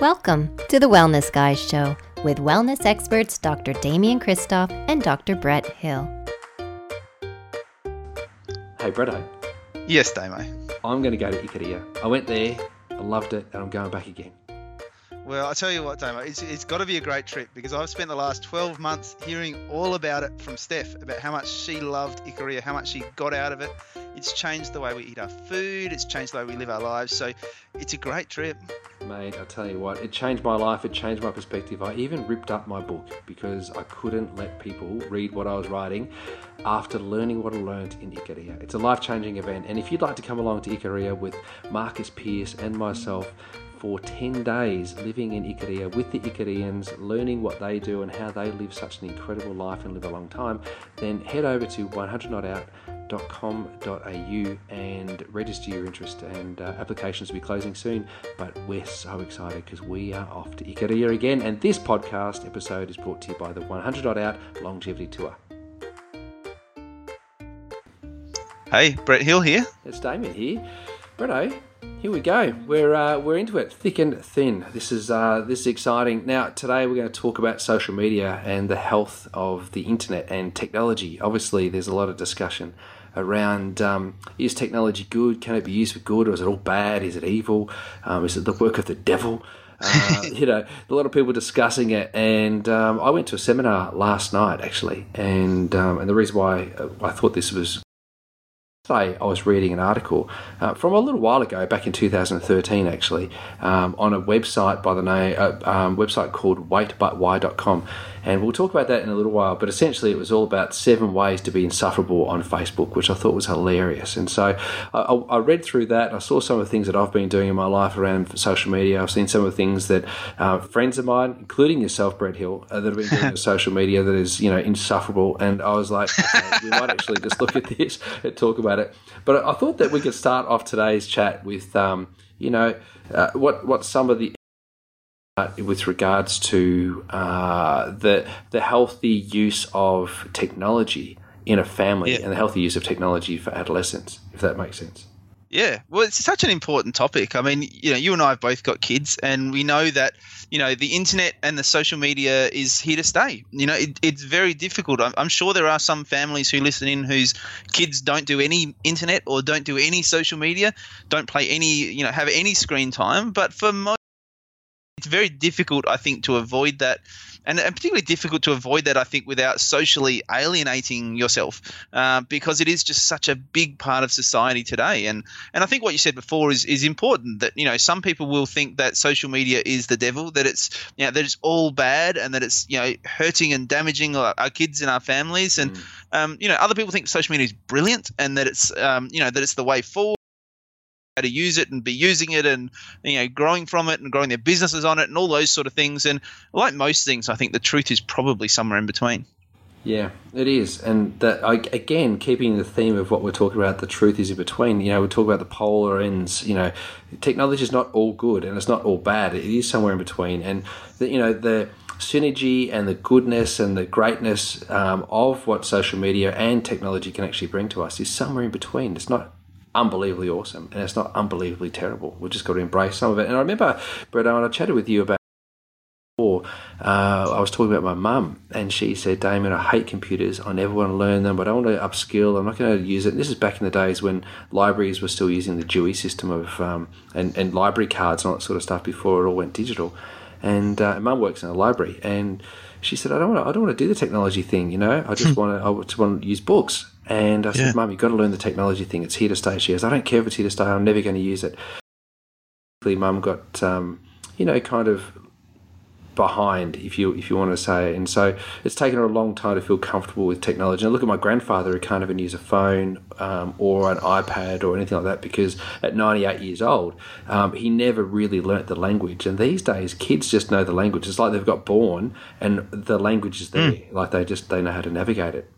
Welcome to the Wellness Guys Show with wellness experts Dr. Damian Kristof and Dr. Brett Hill. Hey, Bretto, Yes, Damo. I'm going to go to Ikaria. I went there, I loved it, and I'm going back again. Well, I tell you what, Damo, it's, it's got to be a great trip because I've spent the last 12 months hearing all about it from Steph about how much she loved Ikaria, how much she got out of it. It's changed the way we eat our food, it's changed the way we live our lives. So it's a great trip. Mate, I tell you what, it changed my life, it changed my perspective. I even ripped up my book because I couldn't let people read what I was writing after learning what I learned in Ikaria. It's a life changing event, and if you'd like to come along to Ikaria with Marcus Pearce and myself, for 10 days living in Ikaria with the Ikarians, learning what they do and how they live such an incredible life and live a long time, then head over to 100notout.com.au and register your interest. And uh, applications will be closing soon, but we're so excited because we are off to Ikaria again. And this podcast episode is brought to you by the 100 Not Out Longevity Tour. Hey, Brett Hill here. It's Damian here. Bretto, here we go. We're uh, we're into it, thick and thin. This is uh, this is exciting. Now today we're going to talk about social media and the health of the internet and technology. Obviously, there's a lot of discussion around um, is technology good? Can it be used for good, or is it all bad? Is it evil? Um, is it the work of the devil? Uh, you know, a lot of people discussing it, and um, I went to a seminar last night actually, and um, and the reason why I thought this was Today, I was reading an article uh, from a little while ago, back in 2013, actually, um, on a website by the name uh, um, website called waitbutwhy.com, and we'll talk about that in a little while. But essentially, it was all about seven ways to be insufferable on Facebook, which I thought was hilarious. And so, I, I read through that. I saw some of the things that I've been doing in my life around social media. I've seen some of the things that uh, friends of mine, including yourself, Brett Hill, uh, that have been doing on social media that is, you know, insufferable. And I was like, okay, we might actually just look at this and talk about it. But I thought that we could start off today's chat with, um, you know, uh, what what some of the with regards to uh, the the healthy use of technology in a family Yeah. and the healthy use of technology for adolescents, if that makes sense. Yeah, well, it's such an important topic. I mean, you know, you and I have both got kids, and we know that you know the internet and the social media is here to stay. You know, it, it's very difficult. I'm, I'm sure there are some families who listen in whose kids don't do any internet or don't do any social media, don't play any, you know, have any screen time. But for most, it's very difficult, I think, to avoid that. And, and particularly difficult to avoid that, I think, without socially alienating yourself, uh, because it is just such a big part of society today. And and I think what you said before is is important. That you know some people will think that social media is the devil, that it's you know that it's all bad, and that it's you know hurting and damaging our, our kids and our families. And Mm. um, you know other people think social media is brilliant, and that it's um, you know that it's the way forward. To use it and be using it, and you know growing from it and growing their businesses on it, and all those sort of things. And like most things, I think the truth is probably somewhere in between. Yeah, it is, and that again, keeping the theme of what we're talking about, the truth is in between. You know, we talk about the polar ends. You know, technology is not all good and it's not all bad. It is somewhere in between, and the, you know the synergy and the goodness and the greatness um, of what social media and technology can actually bring to us is somewhere in between. It's not unbelievably awesome and it's not unbelievably terrible. We've just got to embrace some of it. And I remember, Brett, when I chatted with you about before, uh, I was talking about my mum, and she said, Damian, I hate computers. I never want to learn them. But I don't want to upskill. I'm not going to use it. And this is back in the days when libraries were still using the Dewey system of um, and, and library cards and all that sort of stuff before it all went digital. And uh, mum works in a library, and she said, I don't want to, I don't want to do the technology thing. You know, I just want to, I just want to use books. And I Yeah. said, Mum, you've got to learn the technology thing. It's here to stay. She goes, I don't care if it's here to stay. I'm never going to use it. Mum got, um, you know, kind of behind, if you if you want to say. And so it's taken her a long time to feel comfortable with technology. And I look at my grandfather, who can't even use a phone um, or an iPad or anything like that because at 98 years old, um, he never really learnt the language. And these days, kids just know the language. It's like they've got born and the language is there. Like they just they know how to navigate it.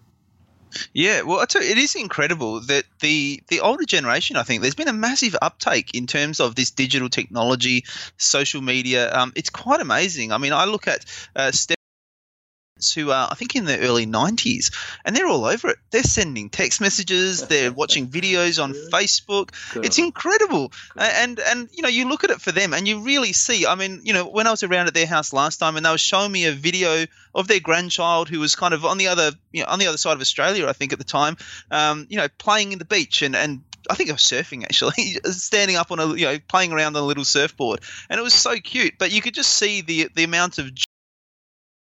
Yeah, well, you, it is incredible that the the older generation. I think there's been a massive uptake in terms of this digital technology, social media. Um, it's quite amazing. I mean, I look at uh, who are, I think, in their early 90s, and they're all over it. They're sending text messages, they're watching videos on Facebook. Good It's incredible, and and you know you look at it for them, and you really see. I mean, you know, when I was around at their house last time, and they were showing me a video of their grandchild who was kind of on the other, you know, on the other side of Australia, I think at the time, um, you know, playing in the beach and and I think I was surfing actually, standing up on a you know playing around on a little surfboard, and it was so cute. But you could just see the the amount of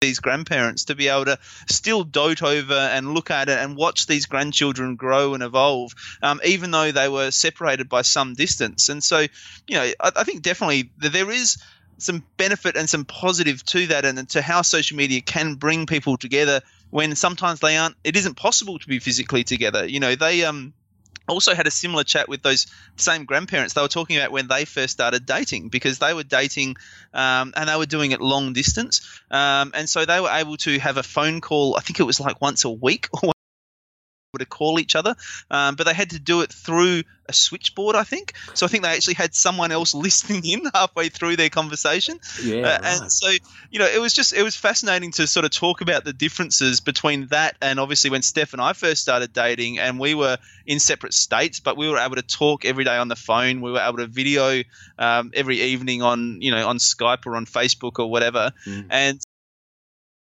these grandparents to be able to still dote over and look at it and watch these grandchildren grow and evolve, um, even though they were separated by some distance. And so, you know, I, I think definitely there is some benefit and some positive to that and to how social media can bring people together when sometimes they aren't it isn't possible to be physically together you know they um also had a similar chat with those same grandparents. They were talking about when they first started dating because they were dating um, and they were doing it long distance. Um, and so they were able to have a phone call i think it was like once a week or to call each other, um, but they had to do it through a switchboard, I think. So I think they actually had someone else listening in halfway through their conversation. Yeah, Uh, right. and so you know it was just it was fascinating to sort of talk about the differences between that and obviously when steph and i first started dating and we were in separate states but we were able to talk every day on the phone we were able to video um, every evening on you know on skype or on facebook or whatever Mm. and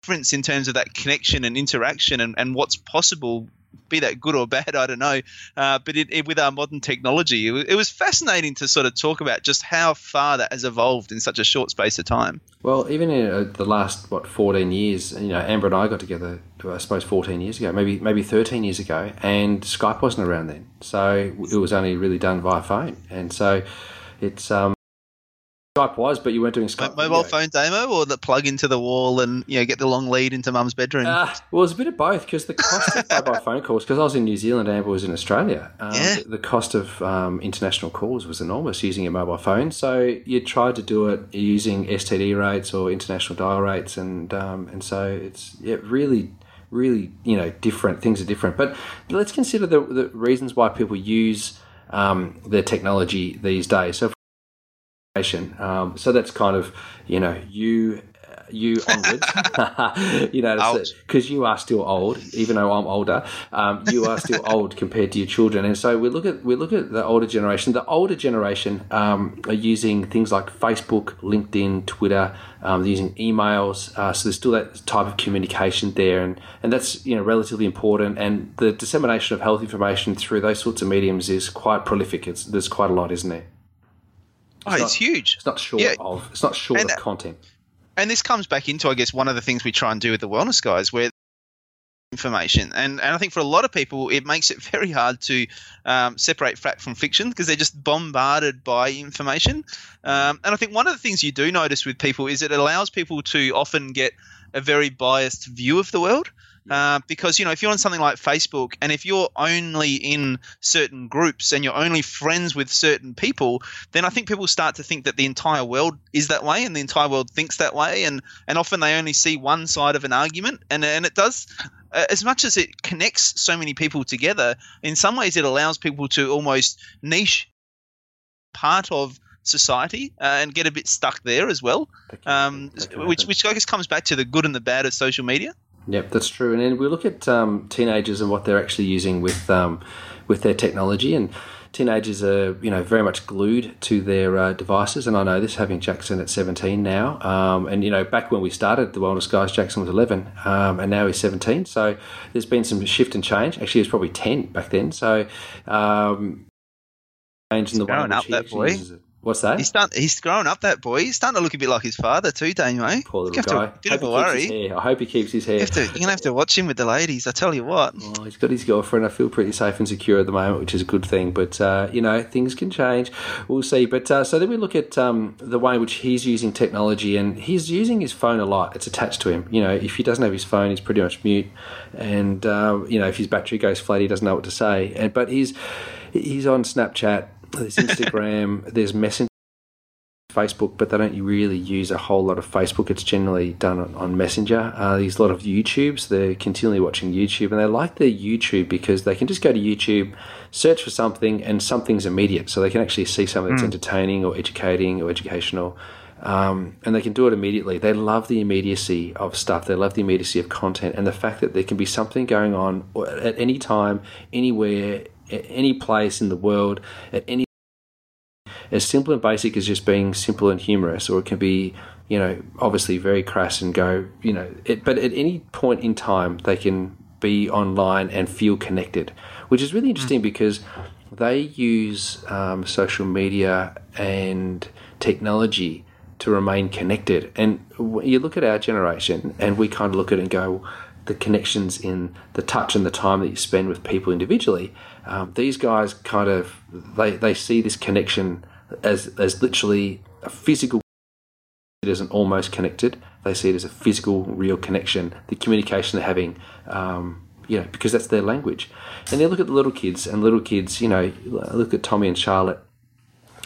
difference in terms of that connection and interaction and, and what's possible be that good or bad i don't know. Uh, but it, it, with our modern technology it, it was fascinating to sort of talk about just how far that has evolved in such a short space of time. Well, even in uh, the last what fourteen years, you know, Amber and I got together. I suppose fourteen years ago, maybe maybe thirteen years ago, and Skype wasn't around then, so it was only really done via phone, and so it's um, Skype was, but you weren't doing Skype. mobile video. phone Damo or the plug into the wall and you know get the long lead into mum's bedroom. Uh, well, it's a bit of both because the cost of mobile phone calls, because I was in New Zealand, Amber was in Australia. Um, Yeah. The cost of um, international calls was enormous using a mobile phone. So you tried to do it using STD rates or international dial rates, and um, and so it's yeah, really, really you know different things are different. But let's consider the, the reasons why people use um, the technology these days. So um, so that's kind of you know you you onwards. You know because you are still old even though i'm older um, you are still old compared to your children. And so we look at we look at the older generation. The older generation um, are using things like facebook linkedin twitter um, they're using emails uh, so there's still that type of communication there. And and that's you know relatively important. And the dissemination of health information through those sorts of mediums is quite prolific. It's there's quite a lot isn't there oh, it's not- huge. it's not short Yeah. of it's not short And- of content. And this comes back into, I guess, one of the things we try and do with the wellness guys, where information and and I think for a lot of people it makes it very hard to um, separate fact from fiction because they're just bombarded by information um, and I think one of the things you do notice with people is it allows people to often get a very biased view of the world uh, because you know if you're on something like Facebook and if you're only in certain groups and you're only friends with certain people, then I think people start to think that the entire world is that way and the entire world thinks that way, and and often they only see one side of an argument, and and it does. Uh, as much as it connects so many people together, in some ways it allows people to almost niche part of society uh, and get a bit stuck there as well, um, which which I guess comes back to the good and the bad of social media. Yep, that's true. And then we look at um, teenagers and what they're actually using with um, with their technology, and teenagers are you know very much glued to their uh, devices. And I know this, having Jackson at seventeen now, um, and you know back when we started the Wellness Guys, Jackson was eleven, um, and now he's seventeen. So there's been some shift and change. Actually, he was probably ten back then. So um, change in the way in growing which up, he that boy. uses it. What's that? He's start, he's grown up, that boy. He's starting to look a bit like his father too, Daniel. Eh? Poor little guy. to, bit of a Hope he keeps his worry. I hope he keeps his hair. You to, you're gonna have to watch him with the ladies. I tell you what. Well, he's got his girlfriend. I feel pretty safe and secure at the moment, which is a good thing. But uh, you know, things can change. We'll see. But uh, so then we look at um, the way in which he's using technology, and he's using his phone a lot. It's attached to him. You know, if he doesn't have his phone, he's pretty much mute. And uh, you know, if his battery goes flat, he doesn't know what to say. And but he's he's on Snapchat. There's Instagram. there's Messenger. Facebook, but they don't really use a whole lot of Facebook. It's generally done on, on Messenger. Uh, there's a lot of YouTubes. They're continually watching YouTube, and they like their YouTube because they can just go to YouTube, search for something, and something's immediate. So they can actually see something that's entertaining or educating or educational. um, and they can do it immediately. They love the immediacy of stuff. They love the immediacy of content, and the fact that there can be something going on at any time, anywhere, any place in the world, at any as simple and basic as just being simple and humorous, or it can be, you know, obviously very crass and go, you know, it, but at any point in time, they can be online and feel connected, which is really interesting mm. because they use um, social media and technology to remain connected. And you look at our generation, and we kind of look at it and go, the connections in the touch and the time that you spend with people individually. Um, these guys kind of they, they see this connection as as literally a physical it isn't almost connected. They see it as a physical, real connection. The communication they're having, um, you know, because that's their language. And then look at the little kids, and little kids, you know, look at Tommy and Charlotte,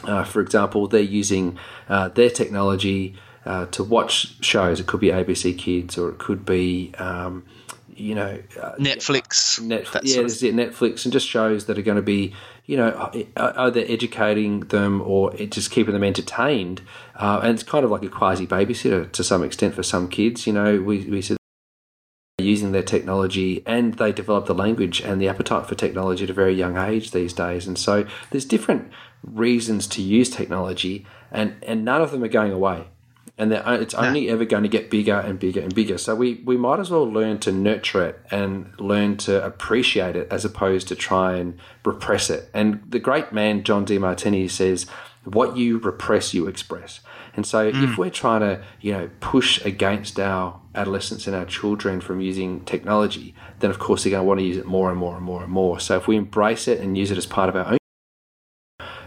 uh, for example. They're using uh, their technology uh, to watch shows. It could be ABC Kids, or it could be. Um, you know, uh, Netflix. Netflix, yeah, this it. Netflix, and just shows that are going to be, you know, either educating them or just keeping them entertained. Uh, and it's kind of like a quasi babysitter to some extent for some kids. You know, we we said using their technology and they develop the language and the appetite for technology at a very young age these days. And so there's different reasons to use technology, and and none of them are going away and it's only ever going to get bigger and bigger and bigger. So we, we might as well learn to nurture it and learn to appreciate it as opposed to try and repress it. And the great man John Demartini says, "What you repress, you express." And so mm. if we're trying to you know push against our adolescents and our children from using technology, then of course they're going to want to use it more and more and more and more. So if we embrace it and use it as part of our own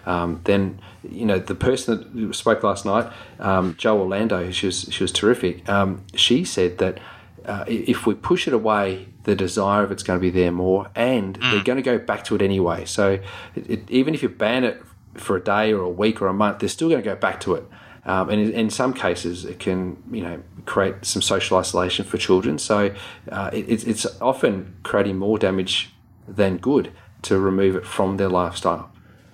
um, then you know the person that spoke last night, um, Jo Orlando, she was she was terrific. Um, she said that uh, if we push it away, the desire of it's going to be there more, and mm. they're going to go back to it anyway. So it, it, even if you ban it for a day or a week or a month, they're still going to go back to it. Um, and in, in, some cases, it can you know create some social isolation for children. So uh, it, it's often creating more damage than good to remove it from their lifestyle.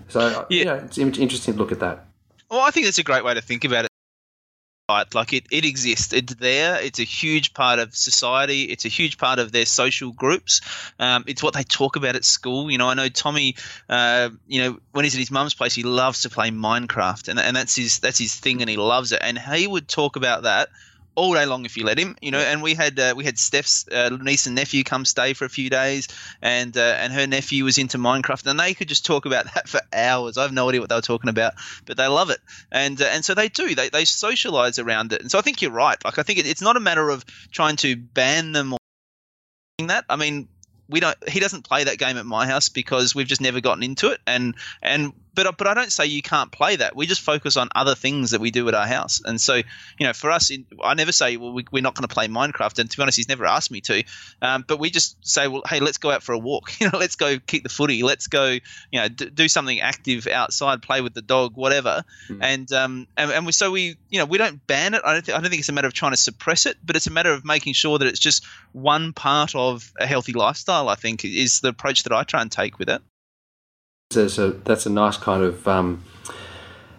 So uh, yeah, you know, it's interesting to look at that. Well, I think that's a great way to think about it. Right, like it, it exists. It's there. It's a huge part of society. It's a huge part of their social groups. Um, it's what they talk about at school. You know, I know Tommy. Uh, you know, when he's at his mum's place, he loves to play Minecraft, and and that's his that's his thing, and he loves it. And he would talk about that all day long if you let him. You know, and we had uh, we had Steph's uh, niece and nephew come stay for a few days, and uh, and her nephew was into Minecraft, and they could just talk about that for hours. I have no idea what they were talking about, but they love it, and uh, and so they do. They they socialize around it, and so I think you're right. Like I think it, it's not a matter of trying to ban them or that. I mean, we don't. He doesn't play that game at my house because we've just never gotten into it, and and but but I don't say you can't play that. We just focus on other things that we do at our house. And so, you know, for us, I never say, well, we, are not going to play Minecraft. And to be honest, he's never asked me to. Um, but we just say, well, hey, let's go out for a walk. You know, let's go kick the footy. Let's go, you know, d- do something active outside, play with the dog, whatever. Mm. And um, and, and we so we, you know, we don't ban it. I don't, th- I don't think it's a matter of trying to suppress it, but it's a matter of making sure that it's just one part of a healthy lifestyle. I think is the approach that I try and take with it. So that's a nice kind of um,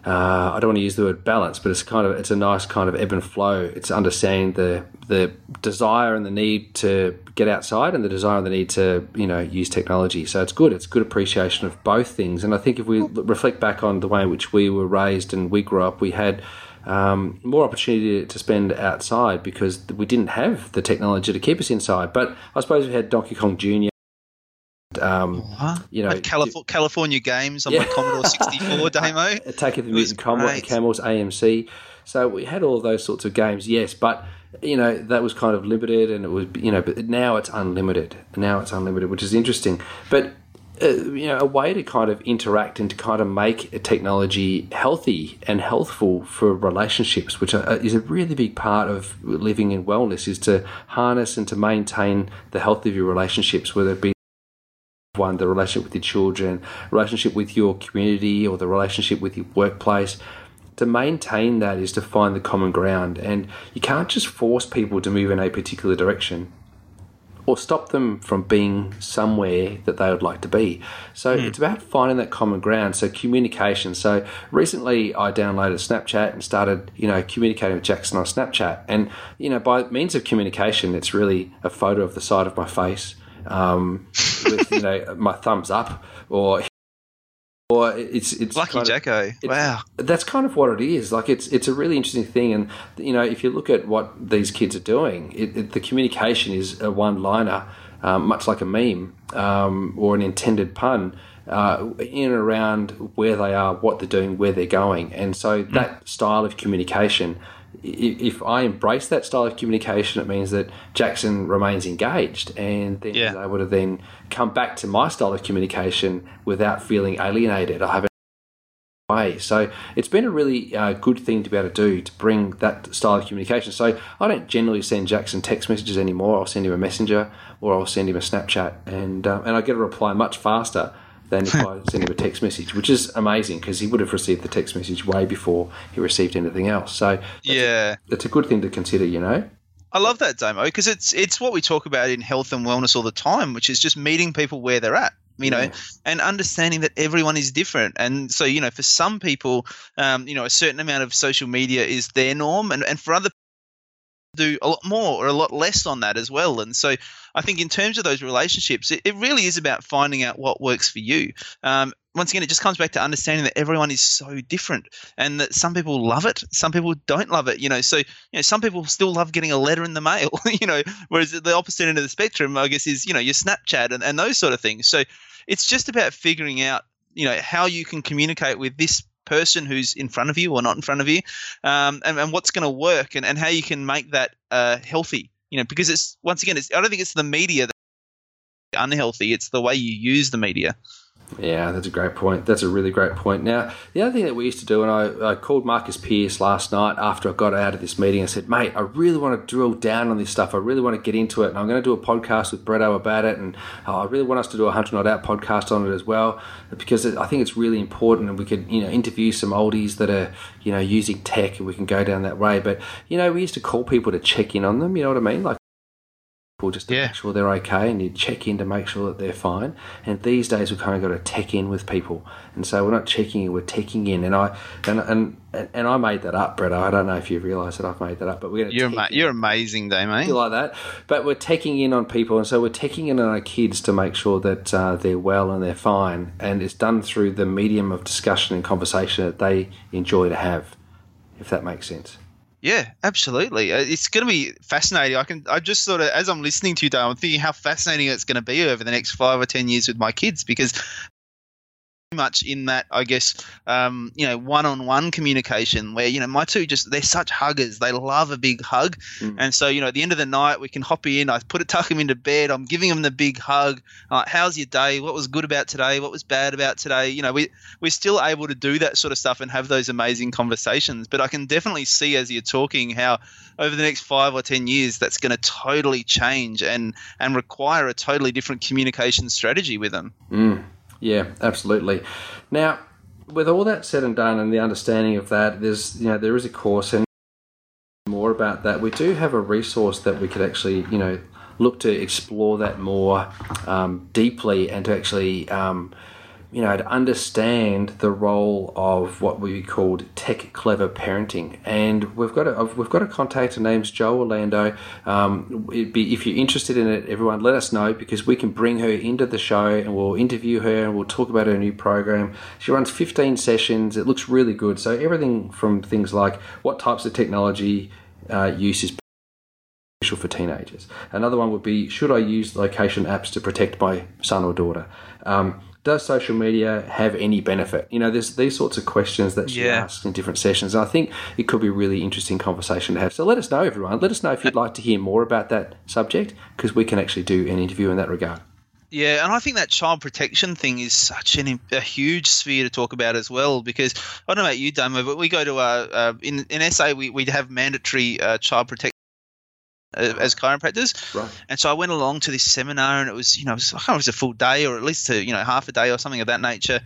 uh, I don't want to use the word balance, but it's kind of it's a nice kind of ebb and flow. It's understanding the the desire and the need to get outside, and the desire and the need to you know use technology. So it's good. It's good appreciation of both things. And I think if we reflect back on the way in which we were raised and we grew up, we had um, more opportunity to spend outside because we didn't have the technology to keep us inside. But I suppose we had Donkey Kong Jr. Um, you know, California, California games on yeah. my Commodore 64 demo. Attack of the Mutant Commodore, Camels, AMC. So we had all those sorts of games, yes, but you know that was kind of limited, and it was you know, but now it's unlimited. Now it's unlimited, which is interesting. But uh, you know, a way to kind of interact and to kind of make technology healthy and healthful for relationships, which are, is a really big part of living in wellness, is to harness and to maintain the health of your relationships, whether it be one the relationship with your children relationship with your community or the relationship with your workplace to maintain that is to find the common ground and you can't just force people to move in a particular direction or stop them from being somewhere that they would like to be. So hmm. it's about finding that common ground. So communication. So recently I downloaded Snapchat and started, you know, communicating with Jackson on Snapchat. And, you know, by means of communication, it's really a photo of the side of my face um, with, you know, my thumbs up or or it's it's Lucky Jacko. Wow. that's kind of what it is. Like it's it's a really interesting thing, and you know if you look at what these kids are doing, it, it, the communication is a one liner, um, much like a meme um, or an intended pun. Uh, in and around where they are, what they're doing, where they're going, and so that style of communication. If I embrace that style of communication, it means that Jackson remains engaged, and then Yeah. he's able to then come back to my style of communication without feeling alienated. I haven't way. So it's been a really uh, good thing to be able to do to bring that style of communication. So I don't generally send Jackson text messages anymore. I'll send him a messenger or I'll send him a Snapchat, and um, and I get a reply much faster than if I send him a text message, which is amazing because he would have received the text message way before he received anything else. So Yeah. it's a good thing to consider, you know. I love that Damo because it's it's what we talk about in health and wellness all the time, which is just meeting people where they're at. You know, Yeah. and understanding that everyone is different, and so you know, for some people, um, you know, a certain amount of social media is their norm, and and for other do a lot more or a lot less on that as well. And so I think in terms of those relationships, it, it really is about finding out what works for you. Um, once again, it just comes back to understanding that everyone is so different and that some people love it, some people don't love it. You know, so you know, some people still love getting a letter in the mail, you know, whereas the opposite end of the spectrum, I guess, is, you know, your Snapchat and, and those sort of things. So it's just about figuring out, you know, how you can communicate with this person who's in front of you or not in front of you, um, and, and what's going to work and, and how you can make that uh, healthy. You know, because it's once again, it's I don't think it's the media that's unhealthy. It's the way you use the media. Yeah, that's a great point. That's a really great point. Now, the other thing that we used to do, and I, I called Marcus Pearce last night after I got out of this meeting and said, mate, I really want to drill down on this stuff. I really want to get into it. And I'm going to do a podcast with Bretto about it. And uh, I really want us to do a 100 Not Out podcast on it as well, because I think it's really important. And we could, you know, interview some oldies that are, you know, using tech and we can go down that way. But, you know, we used to call people to check in on them. You know what I mean? Like, just to Yeah. make sure they're okay and you check in to make sure that they're fine. And these days we've kind of got to tech in with people. And so we're not checking in, we're teching in. And I and and, and I made that up, Brett. I don't know if you realise that I've made that up, but we're going to You're you're amazing, Damo. feel like that. But we're teching in on people, and so we're teching in on our kids to make sure that uh, they're well and they're fine. And it's done through the medium of discussion and conversation that they enjoy to have, if that makes sense. Yeah, absolutely. Uh, It's going to be fascinating. I can. I just sort of, as I'm listening to you, Dale, I'm thinking how fascinating it's going to be over the next five or ten years with my kids because much in that I guess um, you know one-on-one communication where you know my two just they're such huggers. They love a big hug. Mm. and so you know at the end of the night we can hop in. I put it tuck them into bed. I'm giving them the big hug. Like how's your day? What was good about today? What was bad about today? You know we we're still able to do that sort of stuff and have those amazing conversations. But I can definitely see as you're talking how over the next five or ten years that's going to totally change and and require a totally different communication strategy with them Mm, yeah, absolutely. Now, with all that said and done, and the understanding of that, there's you know there is a course and more about that. We do have a resource that we could actually you know look to explore that more um, deeply and to actually um, you know to understand the role of what we called tech clever parenting. And we've got a we've got a contact. Her name's Jo Orlando. Um, be if you're interested in it, everyone let us know because we can bring her into the show and we'll interview her and we'll talk about her new program. She runs 15 sessions. It looks really good. So everything from things like what types of technology uh, use is for teenagers. Another one would be should I use location apps to protect my son or daughter? Um, does social media have any benefit? You know, there's these sorts of questions that she Yeah. asks in different sessions. And I think it could be a really interesting conversation to have. So let us know, everyone. Let us know if you'd like to hear more about that subject because we can actually do an interview in that regard. Yeah, and I think that child protection thing is such an, a huge sphere to talk about as well. Because I don't know about you, Damo, but we go to uh, uh, in in SA we we have mandatory uh, child protection as chiropractors, Right. and so I went along to this seminar, and it was you know it was, I can't remember if it was a full day or at least a, you know half a day or something of that nature.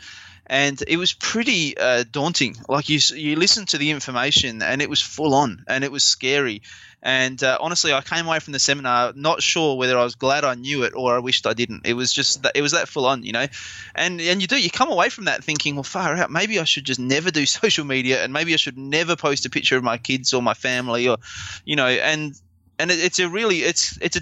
and it was pretty uh, daunting. Like you, you listen to the information, and it was full on, and it was scary. And uh, honestly, I came away from the seminar not sure whether I was glad I knew it or I wished I didn't. It was just that, it was that full on, you know. And and you do you come away from that thinking, well, far out. Maybe I should just never do social media, and maybe I should never post a picture of my kids or my family, or you know. And and it, it's a really it's it's a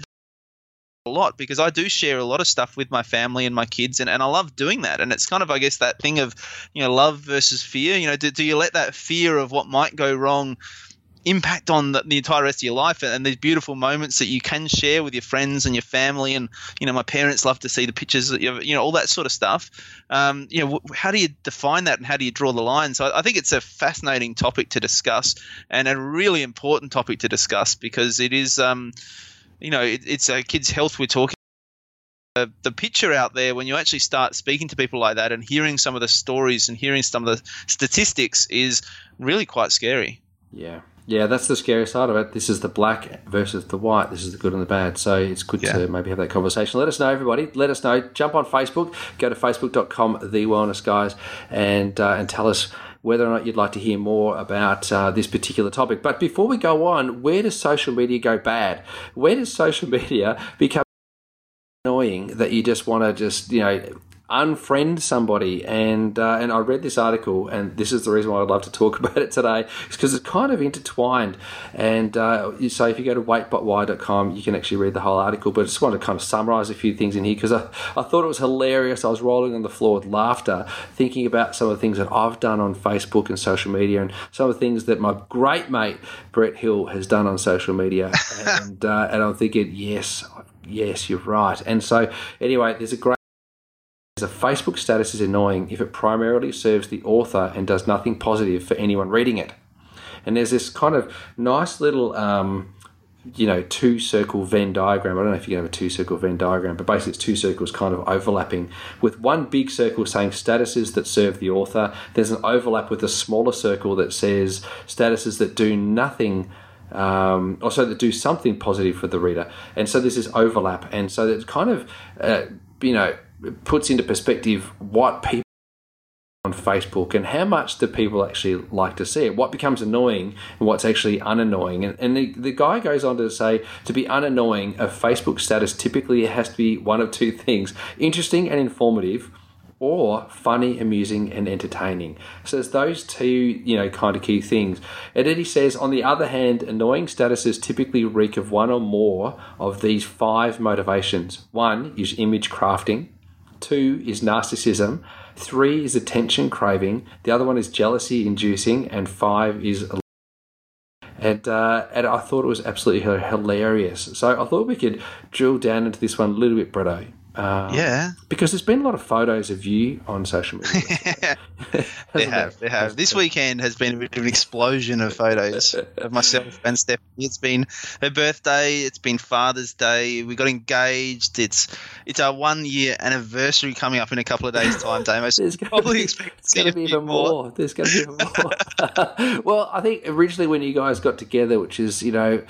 a lot because I do share a lot of stuff with my family and my kids, and, and I love doing that. And it's kind of, I guess, that thing of, you know, love versus fear. You know, do, do you let that fear of what might go wrong impact on the, the, entire rest of your life and, and, these beautiful moments that you can share with your friends and your family and you know my parents love to see the pictures you, you know all that sort of stuff. Um, you know how do you define that and how do you draw the line so I, I think it's a fascinating topic to discuss and a really important topic to discuss because it is um, you know it, it's a kid's health we're talking the picture out there when you actually start speaking to people like that and hearing some of the stories and hearing some of the statistics is really quite scary. Yeah yeah, that's the scary side of it. This is the black versus the white. This is the good and the bad. So it's good yeah. to maybe have that conversation. Let us know, everybody. Let us know. Jump on Facebook. Go to facebook.com, The Wellness Guys, and uh, and tell us whether or not you'd like to hear more about uh, this particular topic. But before we go on, where does social media go bad? Where does social media become annoying that you just want to just you know unfriend somebody. And uh, and I read this article, and this is the reason why I'd love to talk about it today, because it's kind of intertwined. And uh, so if you go to waitbutwhy.com, you can actually read the whole article. But I just want to kind of summarize a few things in here because I, I thought it was hilarious. I was rolling on the floor with laughter, thinking about some of the things that I've done on Facebook and social media, and some of the things that my great mate Brett Hill has done on social media. and uh, and I'm thinking, yes, yes, you're right. And so anyway, there's a great a Facebook status is annoying if it primarily serves the author and does nothing positive for anyone reading it. And there's this kind of nice little, um, you know, two circle Venn diagram. I don't know if you can have a two circle Venn diagram, but basically it's two circles kind of overlapping with one big circle saying statuses that serve the author. There's an overlap with a smaller circle that says statuses that do nothing um, also that do something positive for the reader. And so there's this overlap, and so it's kind of, uh, you know, puts into perspective what people on Facebook and how much do people actually like to see it? What becomes annoying and what's actually unannoying? And, and the, the guy goes on to say to be unannoying, a Facebook status typically has to be one of two things interesting and informative or funny, amusing, and entertaining. So it's those two, you know, kind of key things. And then he says, on the other hand, annoying statuses typically reek of one or more of these five motivations. One is image crafting. Two is narcissism. Three is attention craving. The other one is jealousy inducing. And five is. And, uh, and I thought it was absolutely hilarious. So I thought we could drill down into this one a little bit, Bretto. Um, yeah, because there's been a lot of photos of you on social media. they have, they have. This weekend has been a bit of an explosion of photos of myself and Stephanie. It's been her birthday. It's been Father's Day. We got engaged. It's it's our one year anniversary coming up in a couple of days' time, Damo. So there's probably be, expect to be even more. more. There's going to be even more. well, I think originally when you guys got together, which is you know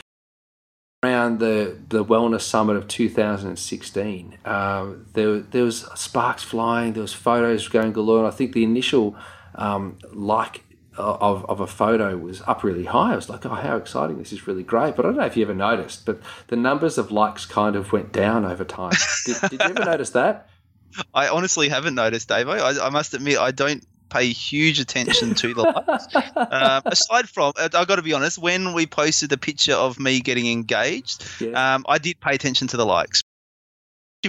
around the, the wellness summit of 2016, um, there, there was sparks flying, there was photos going galore, and I think the initial um, like of, of a photo was up really high. I was like, oh, how exciting! This is really great. But I don't know if you ever noticed, but the numbers of likes kind of went down over time. did, did you ever notice that? I honestly haven't noticed, Dave. I, I must admit, I don't pay huge attention to the likes. uh, aside from, uh, I've got to be honest, when we posted the picture of me getting engaged, yeah. um, I did pay attention to the likes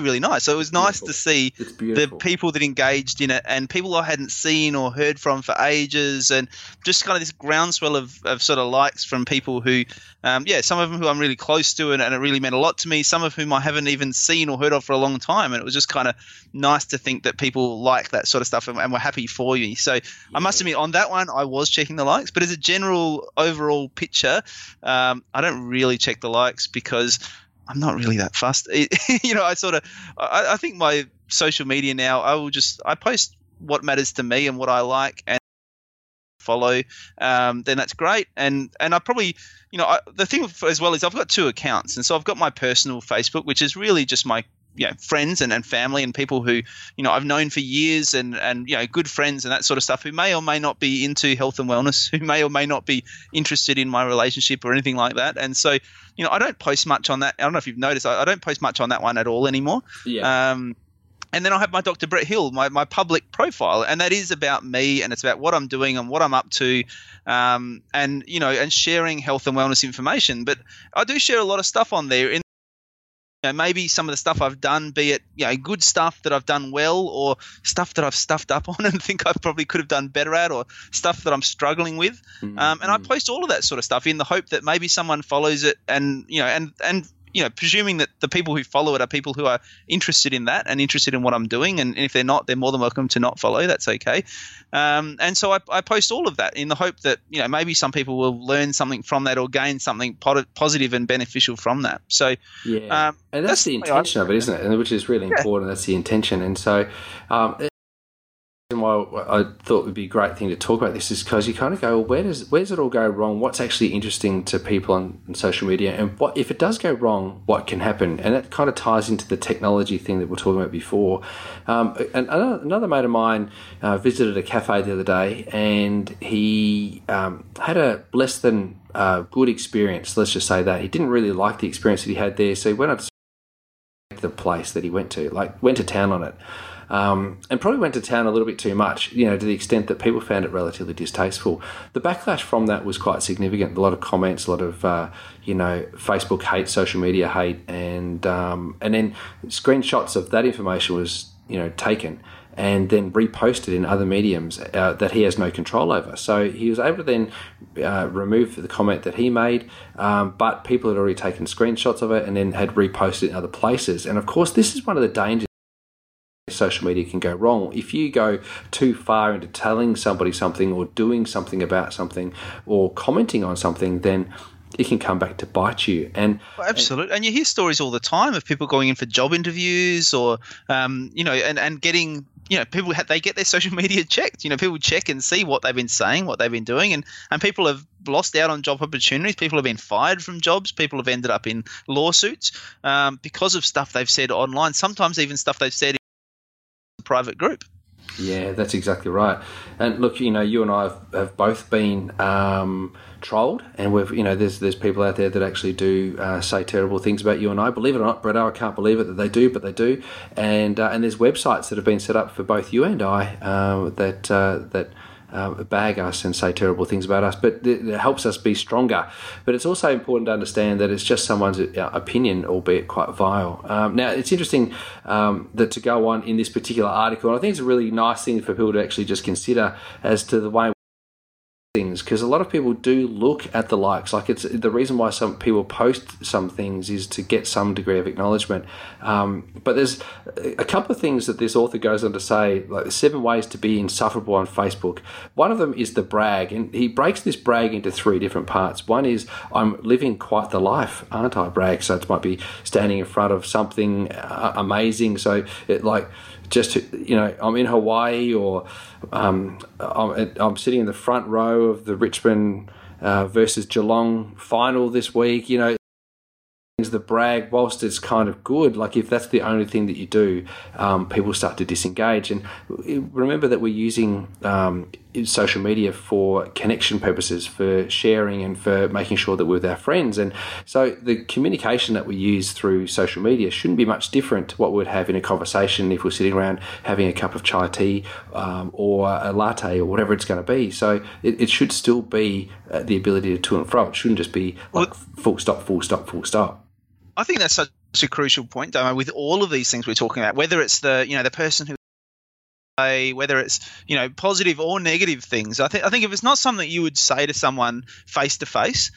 really nice. So it was nice to see the people that engaged in it and people I hadn't seen or heard from for ages, and just kind of this groundswell of, of sort of likes from people who, um, yeah, some of them who I'm really close to and, and, it really meant a lot to me. Some of whom I haven't even seen or heard of for a long time, and it was just kind of nice to think that people like that sort of stuff and, and were happy for you. So yeah. I must admit, on that one, I was checking the likes, but as a general overall picture, um, I don't really check the likes because I'm not really that fussed. you know, I sort of, I, I, think my social media now, I will just, I post what matters to me and what I like and follow. Um, then that's great. And and I probably, you know, I, the thing as well is I've got two accounts, and so I've got my personal Facebook, which is really just my you know friends and, and family and people who you know I've known for years and and you know good friends and that sort of stuff who may or may not be into health and wellness, who may or may not be interested in my relationship or anything like that. And so you know I don't post much on that. I don't know if you've noticed. I, I don't post much on that one at all anymore. Yeah. Um, and then I have my Dr. Brett Hill, my, my public profile, and that is about me and it's about what I'm doing and what I'm up to, um, and you know, and sharing health and wellness information. But I do share a lot of stuff on there. In know, maybe some of the stuff I've done, be it you know good stuff that I've done well, or stuff that I've stuffed up on and think I probably could have done better at, or stuff that I'm struggling with. Mm-hmm. Um, and I post all of that sort of stuff in the hope that maybe someone follows it, and you know, and and you know, presuming that the people who follow it are people who are interested in that and interested in what I'm doing, and if they're not, they're more than welcome to not follow. That's okay. Um, and so I, I, post all of that in the hope that you know maybe some people will learn something from that or gain something positive and beneficial from that. So yeah, um, and that's, that's the intention of it, isn't it? And which is really yeah. important. That's the intention. And so um, why I thought it would be a great thing to talk about this is because you kind of go, well, where does where does it all go wrong? What's actually interesting to people on, on, social media, and what if it does go wrong? What can happen? And that kind of ties into the technology thing that we are talking about before. Um, and another, another, mate of mine uh, visited a cafe the other day, and he um, had a less than uh, good experience. Let's just say that he didn't really like the experience that he had there, so he went up to the place that he went to, like went to town on it um, and probably went to town a little bit too much, you know, to the extent that people found it relatively distasteful. The backlash from that was quite significant. A lot of comments, a lot of, uh, you know, Facebook hate, social media hate, and um, and then screenshots of that information was, you know, taken and then reposted in other mediums uh, that he has no control over. So he was able to then uh, remove the comment that he made, um, but people had already taken screenshots of it and then had reposted in other places. And of course, this is one of the dangers social media can go wrong. If you go too far into telling somebody something or doing something about something or commenting on something, then it can come back to bite you. And well, absolutely, and you hear stories all the time of people going in for job interviews or, um, you know, and, and getting, you know, people they get their social media checked. You know, people check and see what they've been saying, what they've been doing, and and people have lost out on job opportunities. People have been fired from jobs. People have ended up in lawsuits um, because of stuff they've said online. Sometimes even stuff they've said private group. Yeah, that's exactly right. And look, you know, you and I have, have both been um, trolled, and we've, you know, there's there's people out there that actually do uh, say terrible things about you and I. Believe it or not, Brett, I can't believe it that they do, but they do. And uh, and there's websites that have been set up for both you and I uh, that uh, that uh, bag us and say terrible things about us, but it, it, helps us be stronger. But it's also important to understand that it's just someone's uh, opinion, albeit quite vile. Um, now, it's interesting um, that to go on in this particular article, and I think it's a really nice thing for people to actually just consider as to the way things because a lot of people do look at the likes. Like it's the reason why some people post some things is to get some degree of acknowledgement. Um, but there's a couple of things that this author goes on to say like seven ways to be insufferable on facebook. One of them is the brag and he breaks this brag into three different parts. One is i'm living quite the life aren't i? brag. So it might be standing in front of something uh, amazing. So it like just you know I'm in Hawaii or um, I'm, I'm, sitting in the front row of the Richmond uh, versus Geelong final this week. You know the brag, whilst it's kind of good, like if that's the only thing that you do, um, people start to disengage. And remember that we're using um, social media for connection purposes, for sharing, and for making sure that we're with our friends. And so the communication that we use through social media shouldn't be much different to what we'd have in a conversation if we're sitting around having a cup of chai tea um, or a latte or whatever it's going to be. So it, it should still be uh, the ability to to and fro. It shouldn't just be like full stop, full stop, full stop. I think that's such a crucial point, with all of these things we're talking about, whether it's the you know the person who whether it's you know positive or negative things. I think I think if it's not something you would say to someone face to face,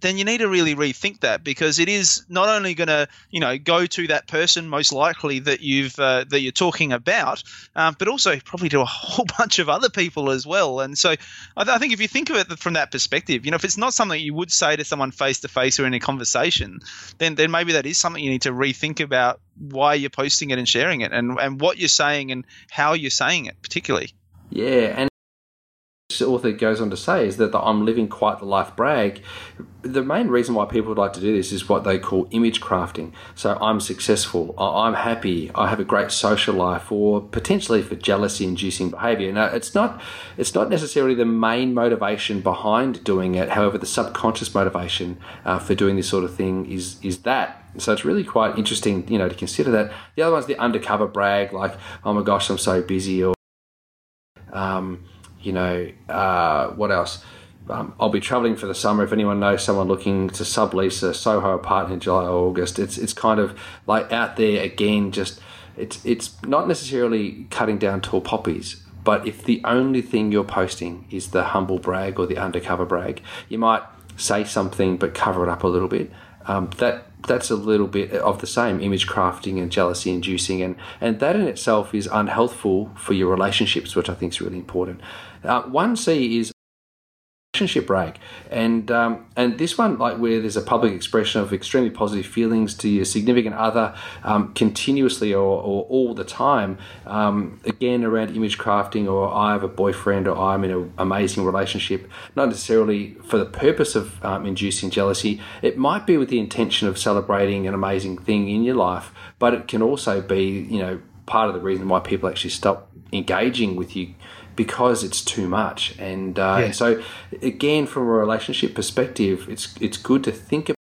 then you need to really rethink that because it is not only going to you know go to that person most likely that you've uh, that you're talking about, um, but also probably to a whole bunch of other people as well. And so I, th- I think if you think of it from that perspective, you know if it's not something you would say to someone face to face or in a conversation, then then maybe that is something you need to rethink about why you're posting it and sharing it and, and what you're saying and how you're saying it particularly. Yeah and author goes on to say is that the I'm living quite the life brag. The main reason why people would like to do this is what they call image crafting. So I'm successful, I'm happy, I have a great social life, or potentially for jealousy inducing behavior. Now, it's not it's not necessarily the main motivation behind doing it. However, the subconscious motivation uh, for doing this sort of thing is is that so it's really quite interesting, you know, to consider that. The other one's the undercover brag, like, oh my gosh, I'm so busy, or um, you know, uh, what else? Um, I'll be travelling for the summer. If anyone knows someone looking to sublease a Soho apartment in July or August, it's it's kind of like out there again. Just it's it's not necessarily cutting down tall poppies, but if the only thing you're posting is the humble brag or the undercover brag, you might say something but cover it up a little bit. Um, that that's a little bit of the same image crafting and jealousy inducing and and that in itself is unhealthful for your relationships which i think is really important. Uh, 1c is relationship break. And um, and this one like where there's a public expression of extremely positive feelings to your significant other um, continuously or, or all the time um, again around image crafting or I have a boyfriend or I'm in an amazing relationship not necessarily for the purpose of um, inducing jealousy. It might be with the intention of celebrating an amazing thing in your life but it can also be you know part of the reason why people actually stop engaging with you because it's too much. And, uh, yeah. and so, again, from a relationship perspective, it's it's good to think about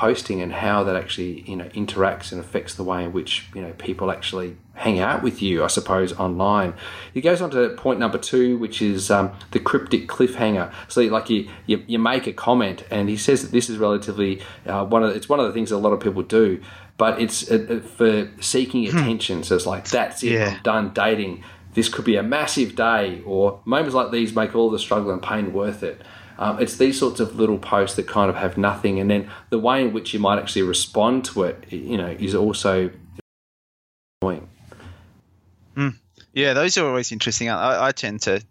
posting and how that actually you know interacts and affects the way in which you know people actually hang out with you. I suppose online. He goes on to point number two, which is um, the cryptic cliffhanger. So, like you, you, you make a comment, and he says that this is relatively uh, one of it's one of the things that a lot of people do. But it's uh, uh for seeking hmm. attention. So it's like that's it. Yeah. Done dating this could be a massive day, or moments like these make all the struggle and pain worth it. Um, it's these sorts of little posts that kind of have nothing, and then the way in which you might actually respond to it, you know, is also annoying. Mm. Yeah, those are always interesting. I, I tend to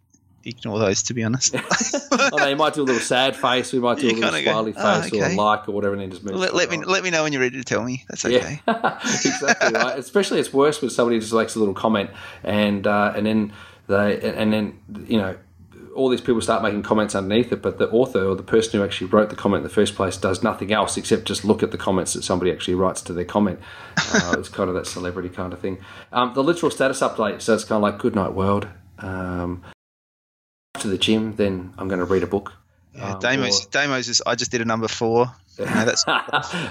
ignore those to be honest. oh, no, you might do a little sad face. We might do a little smiley go, oh, face okay. or a like or whatever, and then just move. Let, let me let me know when you're ready to tell me. That's okay. Yeah. exactly right. Especially it's worse when somebody just likes a little comment and uh, and then they and then you know all these people start making comments underneath it, but the author or the person who actually wrote the comment in the first place does nothing else except just look at the comments that somebody actually writes to their comment. Uh, it's kind of that celebrity kind of thing. Um, the literal status update, so it's kind of like "Good night, world." Um, to the gym, then I'm going to read a book. Yeah, um, Damos, or, Damos is. I just did a number four. Yeah, that's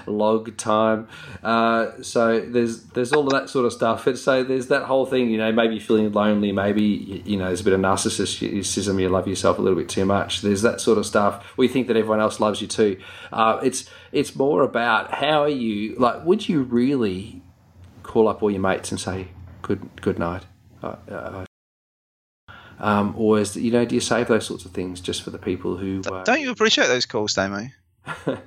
log time. Uh, so there's there's all of that sort of stuff. And so there's that whole thing. You know, maybe feeling lonely. Maybe you know there's a bit of narcissism. You love yourself a little bit too much. There's that sort of stuff. We think that everyone else loves you too. Uh, it's it's more about how are you like. Would you really call up all your mates and say good good night? Uh, uh um, or is you know do you save those sorts of things just for the people who uh, don't you appreciate those calls, Damo?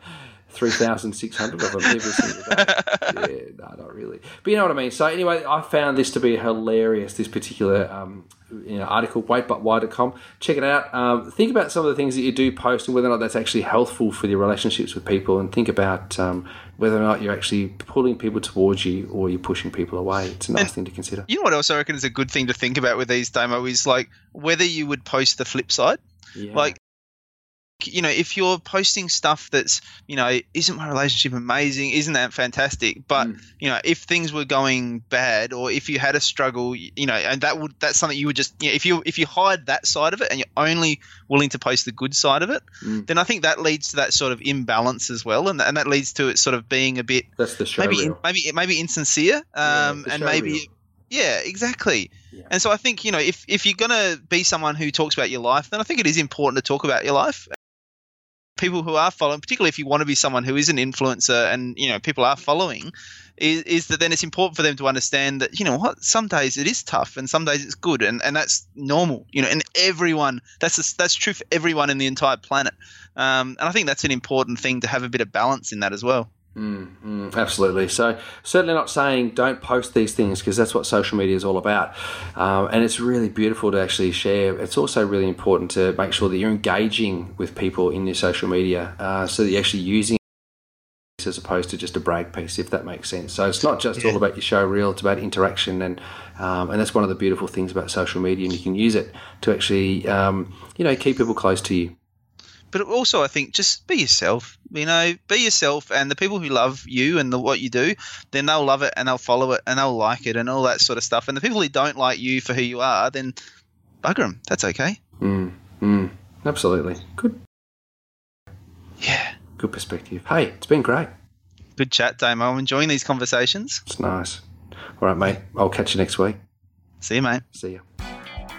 Three thousand six hundred of them every single day. yeah, no, not really. But you know what I mean. So anyway, I found this to be hilarious. This particular um, you know, article, waitbutwhy.com. Check it out. Um, think about some of the things that you do post and whether or not that's actually healthful for your relationships with people, and think about um, whether or not you're actually pulling people towards you or you're pushing people away. It's a nice and thing to consider. You know what else I reckon is a good thing to think about with these Damo is like whether you would post the flip side. Yeah. Like you know, if you're posting stuff that's, you know, isn't my relationship amazing? Isn't that fantastic? But, mm. you know, if things were going bad or if you had a struggle, you know, and that would, that's something you would just, you know, if you, if you hide that side of it and you're only willing to post the good side of it, mm. then I think that leads to that sort of imbalance as well. And, and that leads to it sort of being a bit, that's the show maybe, maybe, maybe insincere. Um, yeah, and maybe, real. Yeah, exactly. Yeah. And so I think you know if if you're gonna be someone who talks about your life, then I think it is important to talk about your life people who are following, particularly if you want to be someone who is an influencer and you know people are following, is, is that then it's important for them to understand that you know what some days it is tough and some days it's good and, and that's normal you know and everyone that's a, that's true for everyone in the entire planet um, and I think that's an important thing to have a bit of balance in that as well. Mm, mm, absolutely. So, certainly not saying don't post these things because that's what social media is all about. Um, and it's really beautiful to actually share. It's also really important to make sure that you're engaging with people in your social media uh, so that you're actually using as opposed to just a brag piece, if that makes sense. So it's not just all about your show reel; it's about interaction, and um, and that's one of the beautiful things about social media, and you can use it to actually um, you know keep people close to you. But also, I think just be yourself. You know, be yourself, and the people who love you and the, what you do, then they'll love it and they'll follow it and they'll like it and all that sort of stuff. And the people who don't like you for who you are, then bugger them. That's okay. Mm, mm, absolutely. Good. Yeah. Good perspective. Hey, it's been great. Good chat, Damo. I'm enjoying these conversations. It's nice. All right, mate. I'll catch you next week. See you, mate. See you.